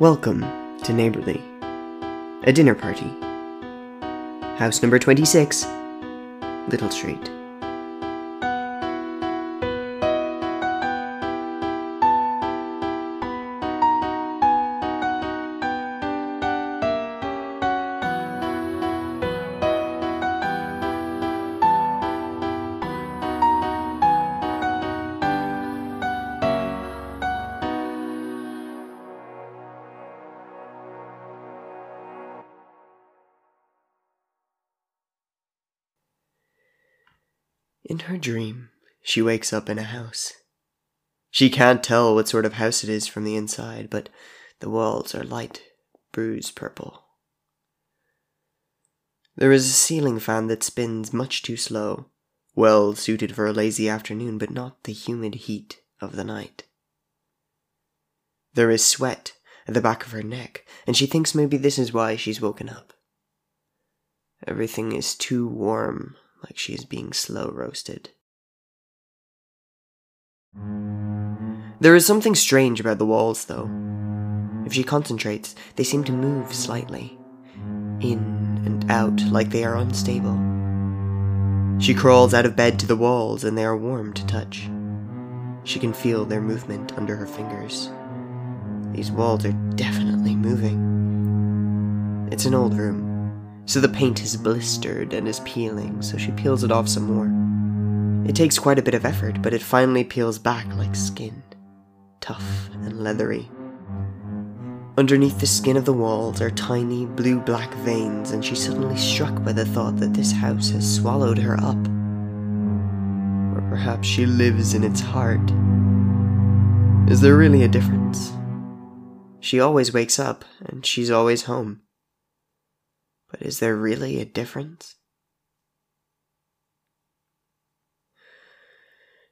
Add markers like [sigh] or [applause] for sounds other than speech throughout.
Welcome to Neighborly, a dinner party. House number 26, Little Street. In her dream, she wakes up in a house. She can't tell what sort of house it is from the inside, but the walls are light, bruised purple. There is a ceiling fan that spins much too slow, well suited for a lazy afternoon, but not the humid heat of the night. There is sweat at the back of her neck, and she thinks maybe this is why she's woken up. Everything is too warm like she is being slow roasted. There is something strange about the walls, though. If she concentrates, they seem to move slightly, in and out, like they are unstable. She crawls out of bed to the walls, and they are warm to touch. She can feel their movement under her fingers. These walls are definitely moving. It's an old room, so the paint is blistered and is peeling, so she peels it off some more. It takes quite a bit of effort, but it finally peels back like skin, tough and leathery. Underneath the skin of the walls are tiny blue black veins, and she's suddenly struck by the thought that this house has swallowed her up. Or perhaps she lives in its heart. Is there really a difference? She always wakes up, and she's always home. But is there really a difference?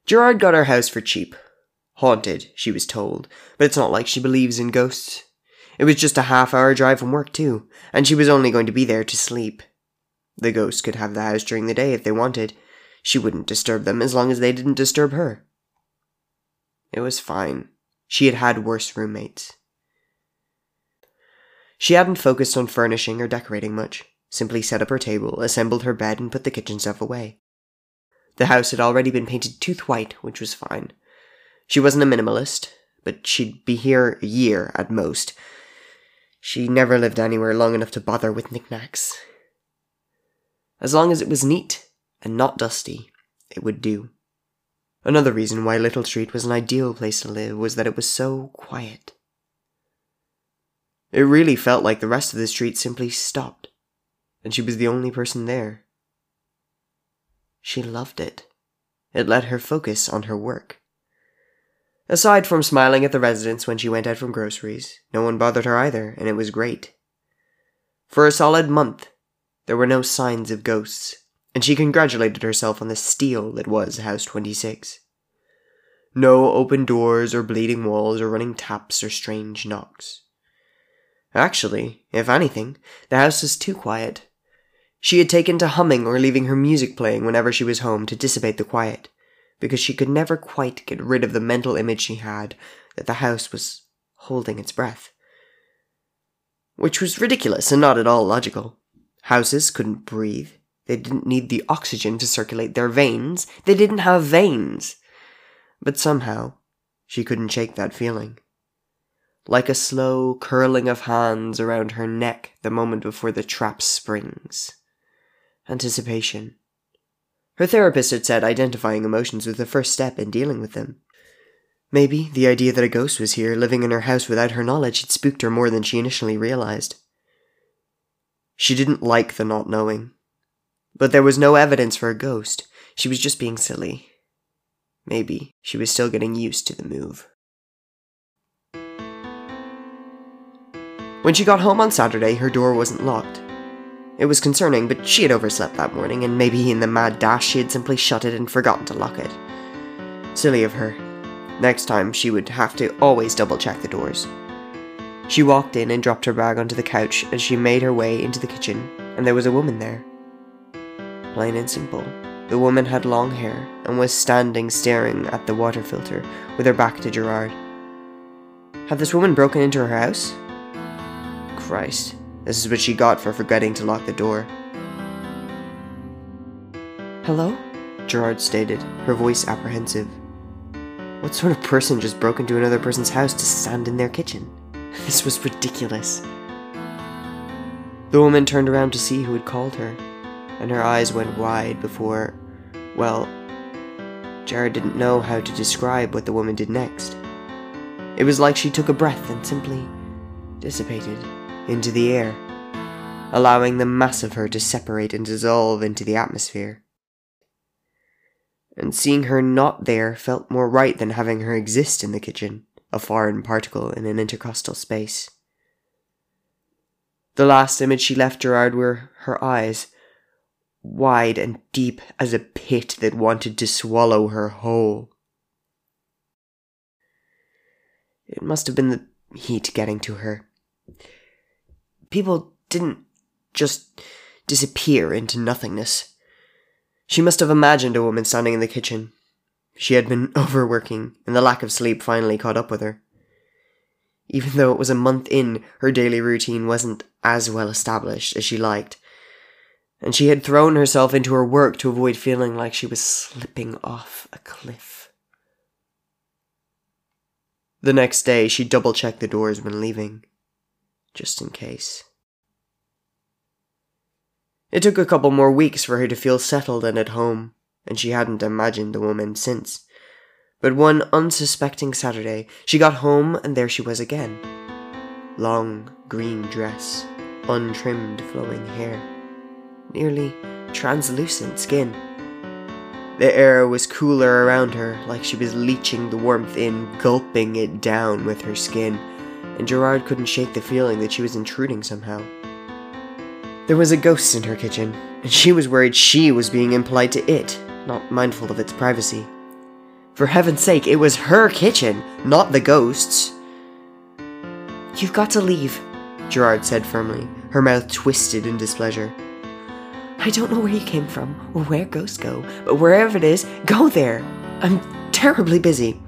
Gerard got our house for cheap. Haunted, she was told, but it's not like she believes in ghosts. It was just a half hour drive from work, too, and she was only going to be there to sleep. The ghosts could have the house during the day if they wanted. She wouldn't disturb them as long as they didn't disturb her. It was fine. She had had worse roommates. She hadn't focused on furnishing or decorating much, simply set up her table, assembled her bed, and put the kitchen stuff away. The house had already been painted tooth white, which was fine. She wasn't a minimalist, but she'd be here a year at most. She never lived anywhere long enough to bother with knickknacks. As long as it was neat and not dusty, it would do. Another reason why Little Street was an ideal place to live was that it was so quiet. It really felt like the rest of the street simply stopped, and she was the only person there. She loved it. It let her focus on her work. Aside from smiling at the residents when she went out from groceries, no one bothered her either, and it was great. For a solid month, there were no signs of ghosts, and she congratulated herself on the steel that was House 26. No open doors or bleeding walls or running taps or strange knocks. Actually, if anything, the house was too quiet. She had taken to humming or leaving her music playing whenever she was home to dissipate the quiet, because she could never quite get rid of the mental image she had that the house was holding its breath. Which was ridiculous and not at all logical. Houses couldn't breathe. They didn't need the oxygen to circulate their veins. They didn't have veins. But somehow, she couldn't shake that feeling like a slow curling of hands around her neck the moment before the trap springs. Anticipation. Her therapist had said identifying emotions was the first step in dealing with them. Maybe the idea that a ghost was here, living in her house without her knowledge, had spooked her more than she initially realized. She didn't like the not knowing. But there was no evidence for a ghost. She was just being silly. Maybe she was still getting used to the move. When she got home on Saturday, her door wasn't locked. It was concerning, but she had overslept that morning, and maybe in the mad dash she had simply shut it and forgotten to lock it. Silly of her. Next time, she would have to always double check the doors. She walked in and dropped her bag onto the couch as she made her way into the kitchen, and there was a woman there. Plain and simple. The woman had long hair and was standing staring at the water filter with her back to Gerard. Had this woman broken into her house? Christ, this is what she got for forgetting to lock the door. Hello? Gerard stated, her voice apprehensive. What sort of person just broke into another person's house to stand in their kitchen? [laughs] This was ridiculous. The woman turned around to see who had called her, and her eyes went wide before, well, Jared didn't know how to describe what the woman did next. It was like she took a breath and simply dissipated into the air, allowing the mass of her to separate and dissolve into the atmosphere. And seeing her not there felt more right than having her exist in the kitchen, a foreign particle in an intercostal space. The last image she left Gerard were her eyes, wide and deep as a pit that wanted to swallow her whole. It must have been the heat getting to her. People didn't just disappear into nothingness. She must have imagined a woman standing in the kitchen. She had been [laughs] overworking, and the lack of sleep finally caught up with her. Even though it was a month in, her daily routine wasn't as well established as she liked, and she had thrown herself into her work to avoid feeling like she was slipping off a cliff. The next day, she double checked the doors when leaving, just in case. It took a couple more weeks for her to feel settled and at home, and she hadn't imagined the woman since. But one unsuspecting Saturday, she got home and there she was again. Long, green dress, untrimmed flowing hair, nearly translucent skin. The air was cooler around her, like she was leeching the warmth in, gulping it down with her skin, and Gerard couldn't shake the feeling that she was intruding somehow. There was a ghost in her kitchen, and she was worried she was being impolite to it, not mindful of its privacy. For heaven's sake, it was her kitchen, not the ghost's. You've got to leave, Gerard said firmly, her mouth twisted in displeasure. I don't know where you came from or where ghosts go, but wherever it is, go there. I'm terribly busy.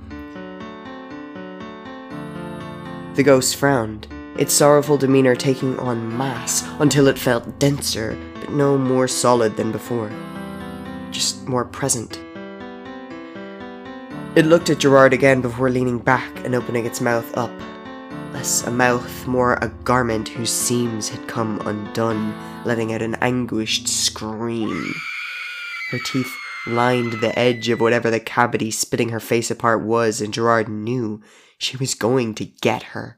The ghost frowned, its sorrowful demeanor taking on mass until it felt denser, but no more solid than before. Just more present. It looked at Gerard again before leaning back and opening its mouth up. Less a mouth, more a garment whose seams had come undone, letting out an anguished scream. Her teeth lined the edge of whatever the cavity spitting her face apart was, and Gerard knew she was going to get her.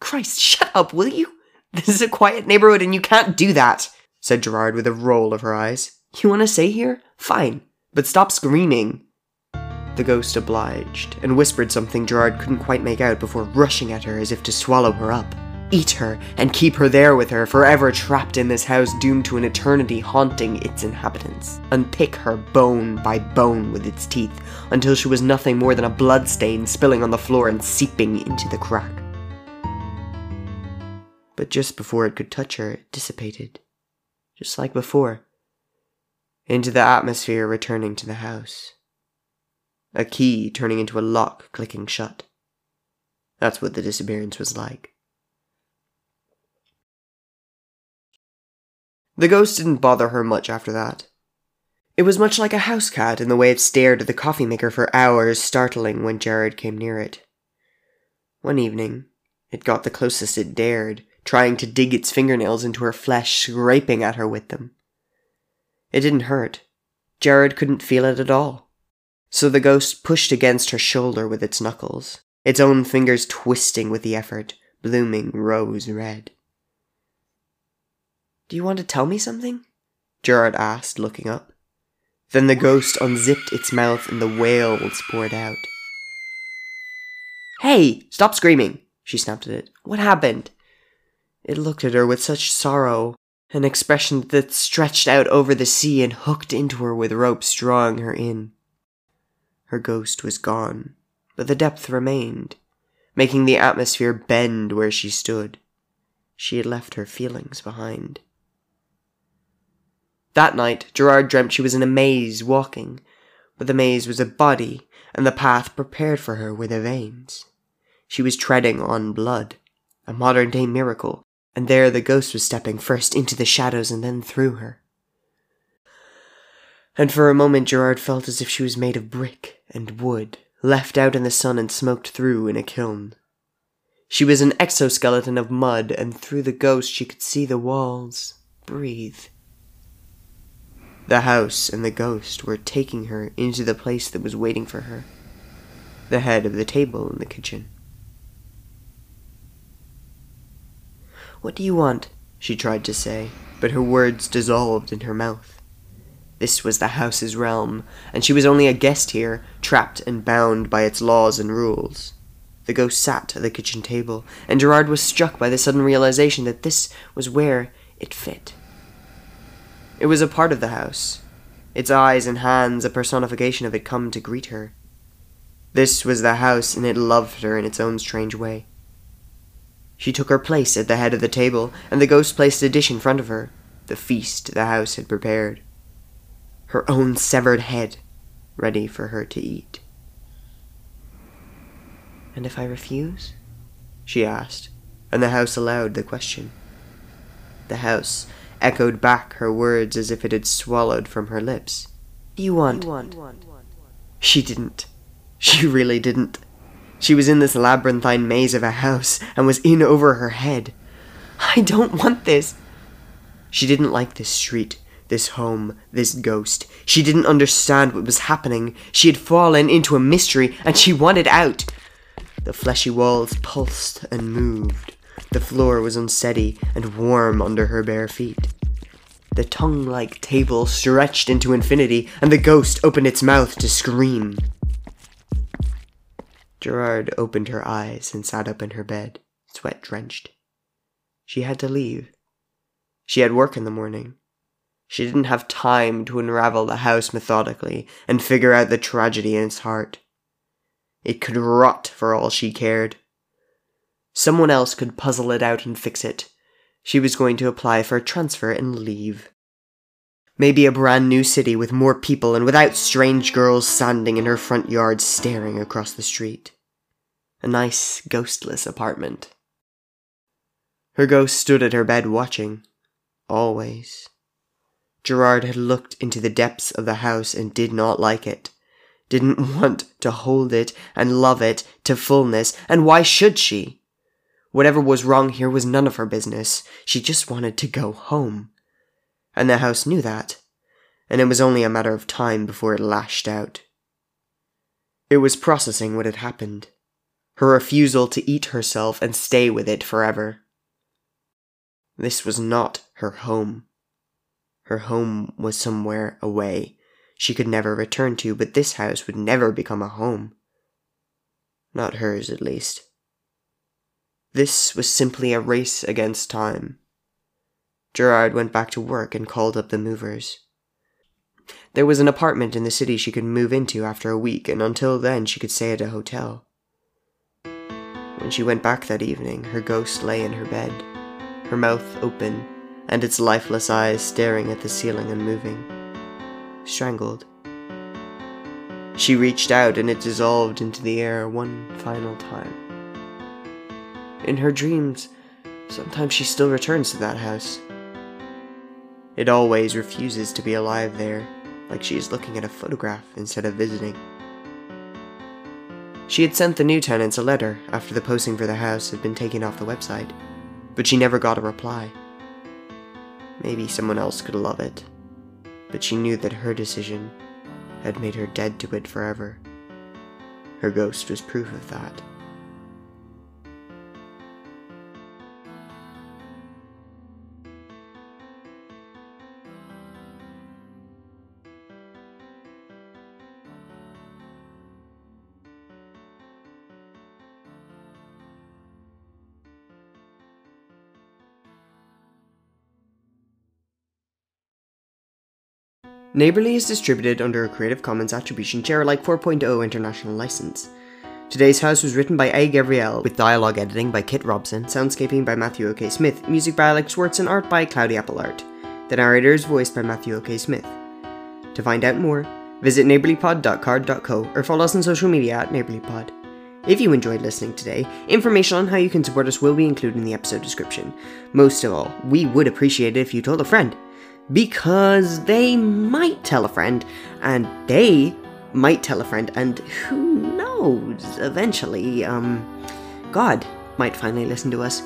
Christ, shut up, will you? This is a quiet neighborhood and you can't do that, said Gerard with a roll of her eyes. You want to stay here? Fine, but stop screaming. The ghost obliged, and whispered something Gerard couldn't quite make out before rushing at her as if to swallow her up. Eat her, and keep her there with her, forever trapped in this house doomed to an eternity haunting its inhabitants. Unpick her bone by bone with its teeth, until she was nothing more than a bloodstain spilling on the floor and seeping into the crack. But just before it could touch her, it dissipated. Just like before. Into the atmosphere returning to the house. A key turning into a lock clicking shut. That's what the disappearance was like. The ghost didn't bother her much after that. It was much like a house cat in the way it stared at the coffee maker for hours, startling when Jared came near it. One evening, it got the closest it dared, trying to dig its fingernails into her flesh, scraping at her with them. It didn't hurt. Jared couldn't feel it at all. So the ghost pushed against her shoulder with its knuckles, its own fingers twisting with the effort, blooming rose red. Do you want to tell me something? Gerard asked, looking up. Then the ghost unzipped its mouth and the wails poured out. Hey, stop screaming, she snapped at it. What happened? It looked at her with such sorrow, an expression that stretched out over the sea and hooked into her with ropes drawing her in. Her ghost was gone, but the depth remained, making the atmosphere bend where she stood. She had left her feelings behind. That night, Gerard dreamt she was in a maze walking, but the maze was a body, and the path prepared for her were the veins. She was treading on blood, a modern day miracle, and there the ghost was stepping first into the shadows and then through her. And for a moment Gerard felt as if she was made of brick and wood, left out in the sun and smoked through in a kiln. She was an exoskeleton of mud, and through the ghost she could see the walls breathe. The house and the ghost were taking her into the place that was waiting for her the head of the table in the kitchen. What do you want? she tried to say, but her words dissolved in her mouth. This was the house's realm, and she was only a guest here, trapped and bound by its laws and rules. The ghost sat at the kitchen table, and Gerard was struck by the sudden realization that this was where it fit. It was a part of the house. Its eyes and hands, a personification of it, come to greet her. This was the house, and it loved her in its own strange way. She took her place at the head of the table, and the ghost placed a dish in front of her, the feast the house had prepared. Her own severed head, ready for her to eat. And if I refuse? she asked, and the house allowed the question. The house echoed back her words as if it had swallowed from her lips. You want? You want? She didn't. She really didn't. She was in this labyrinthine maze of a house and was in over her head. I don't want this. She didn't like this street, this home, this ghost. She didn't understand what was happening. She had fallen into a mystery and she wanted out. The fleshy walls pulsed and moved. The floor was unsteady and warm under her bare feet. The tongue like table stretched into infinity, and the ghost opened its mouth to scream. Gerard opened her eyes and sat up in her bed, sweat drenched. She had to leave. She had work in the morning. She didn't have time to unravel the house methodically and figure out the tragedy in its heart. It could rot for all she cared. Someone else could puzzle it out and fix it. She was going to apply for a transfer and leave. Maybe a brand new city with more people and without strange girls standing in her front yard staring across the street. A nice, ghostless apartment. Her ghost stood at her bed watching. Always. Gerard had looked into the depths of the house and did not like it. Didn't [laughs] want to hold it and love it to fullness, and why should she? Whatever was wrong here was none of her business. She just wanted to go home and the house knew that, and it was only a matter of time before it lashed out. It was processing what had happened, her refusal to eat herself and stay with it forever. This was not her home. Her home was somewhere away she could never return to, but this house would never become a home. Not hers, at least. This was simply a race against time. Gerard went back to work and called up the movers. There was an apartment in the city she could move into after a week, and until then she could stay at a hotel. When she went back that evening, her ghost lay in her bed, her mouth open, and its lifeless eyes staring at the ceiling and moving. Strangled. She reached out and it dissolved into the air one final time. In her dreams, sometimes she still returns to that house. It always refuses to be alive there, like she is looking at a photograph instead of visiting. She had sent the new tenants a letter after the posting for the house had been taken off the website, but she never got a reply. Maybe someone else could love it, but she knew that her decision had made her dead to it forever. Her ghost was proof of that. Neighborly is distributed under a Creative Commons Attribution Share Alike 4.0 international license. Today's house was written by A. Gabriel, with dialogue editing by Kit Robson, soundscaping by Matthew O.K. Smith, music by Alex Schwartz, and art by Cloudy Apple Art. The narrator is voiced by Matthew O.K. Smith. To find out more, visit neighborlypod.carrd.co or follow us on social media at neighborlypod. If you enjoyed listening today, information on how you can support us will be included in the episode description. Most of all, we would appreciate it if you told a friend. Because they might tell a friend, and they might tell a friend, and who knows, eventually, um, God might finally listen to us.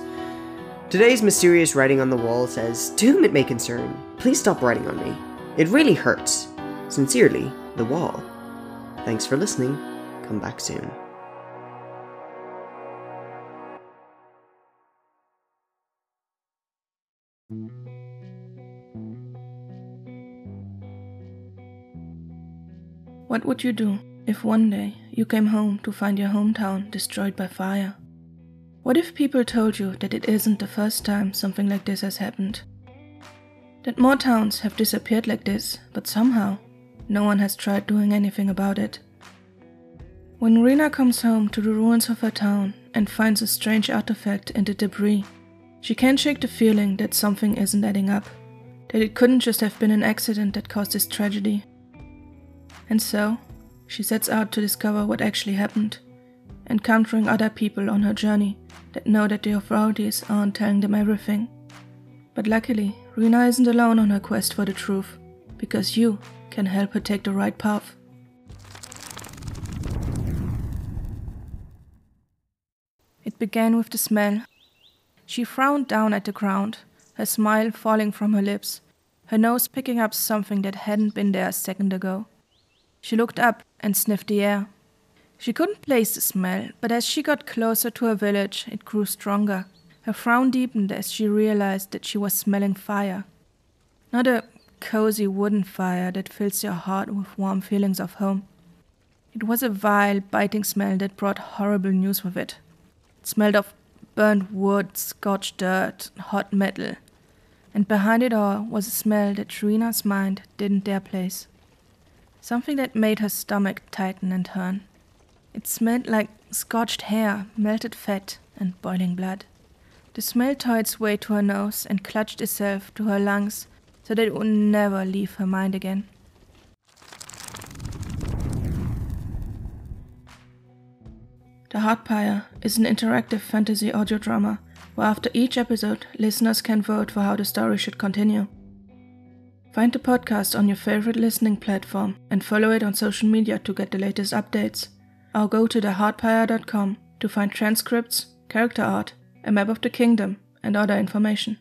Today's mysterious writing on the wall says, To whom it may concern, please stop writing on me. It really hurts. Sincerely, The Wall. Thanks for listening. Come back soon. What would you do if one day you came home to find your hometown destroyed by fire? What if people told you that it isn't the first time something like this has happened? That more towns have disappeared like this, but somehow no one has tried doing anything about it. When Rena comes home to the ruins of her town and finds a strange artifact in the debris, she can't shake the feeling that something isn't adding up, that it couldn't just have been an accident that caused this tragedy. And so, she sets out to discover what actually happened, encountering other people on her journey that know that the authorities aren't telling them everything. But luckily, Rena isn't alone on her quest for the truth, because you can help her take the right path. It began with the smell. She frowned down at the ground, her smile falling from her lips, her nose picking up something that hadn't been there a second ago. She looked up and sniffed the air. She couldn't place the smell, but as she got closer to her village, it grew stronger. Her frown deepened as she realized that she was smelling fire. Not a cozy wooden fire that fills your heart with warm feelings of home. It was a vile, biting smell that brought horrible news with it. It smelled of burnt wood, scorched dirt, hot metal. And behind it all was a smell that Sharina's mind didn't dare place. Something that made her stomach tighten and turn. It smelled like scorched hair, melted fat, and boiling blood. The smell tore its way to her nose and clutched itself to her lungs so that it would never leave her mind again. The Heartpire is an interactive fantasy audio drama where after each episode, listeners can vote for how the story should continue. Find the podcast on your favorite listening platform and follow it on social media to get the latest updates. Or go to theheartpire.com to find transcripts, character art, a map of the kingdom, and other information.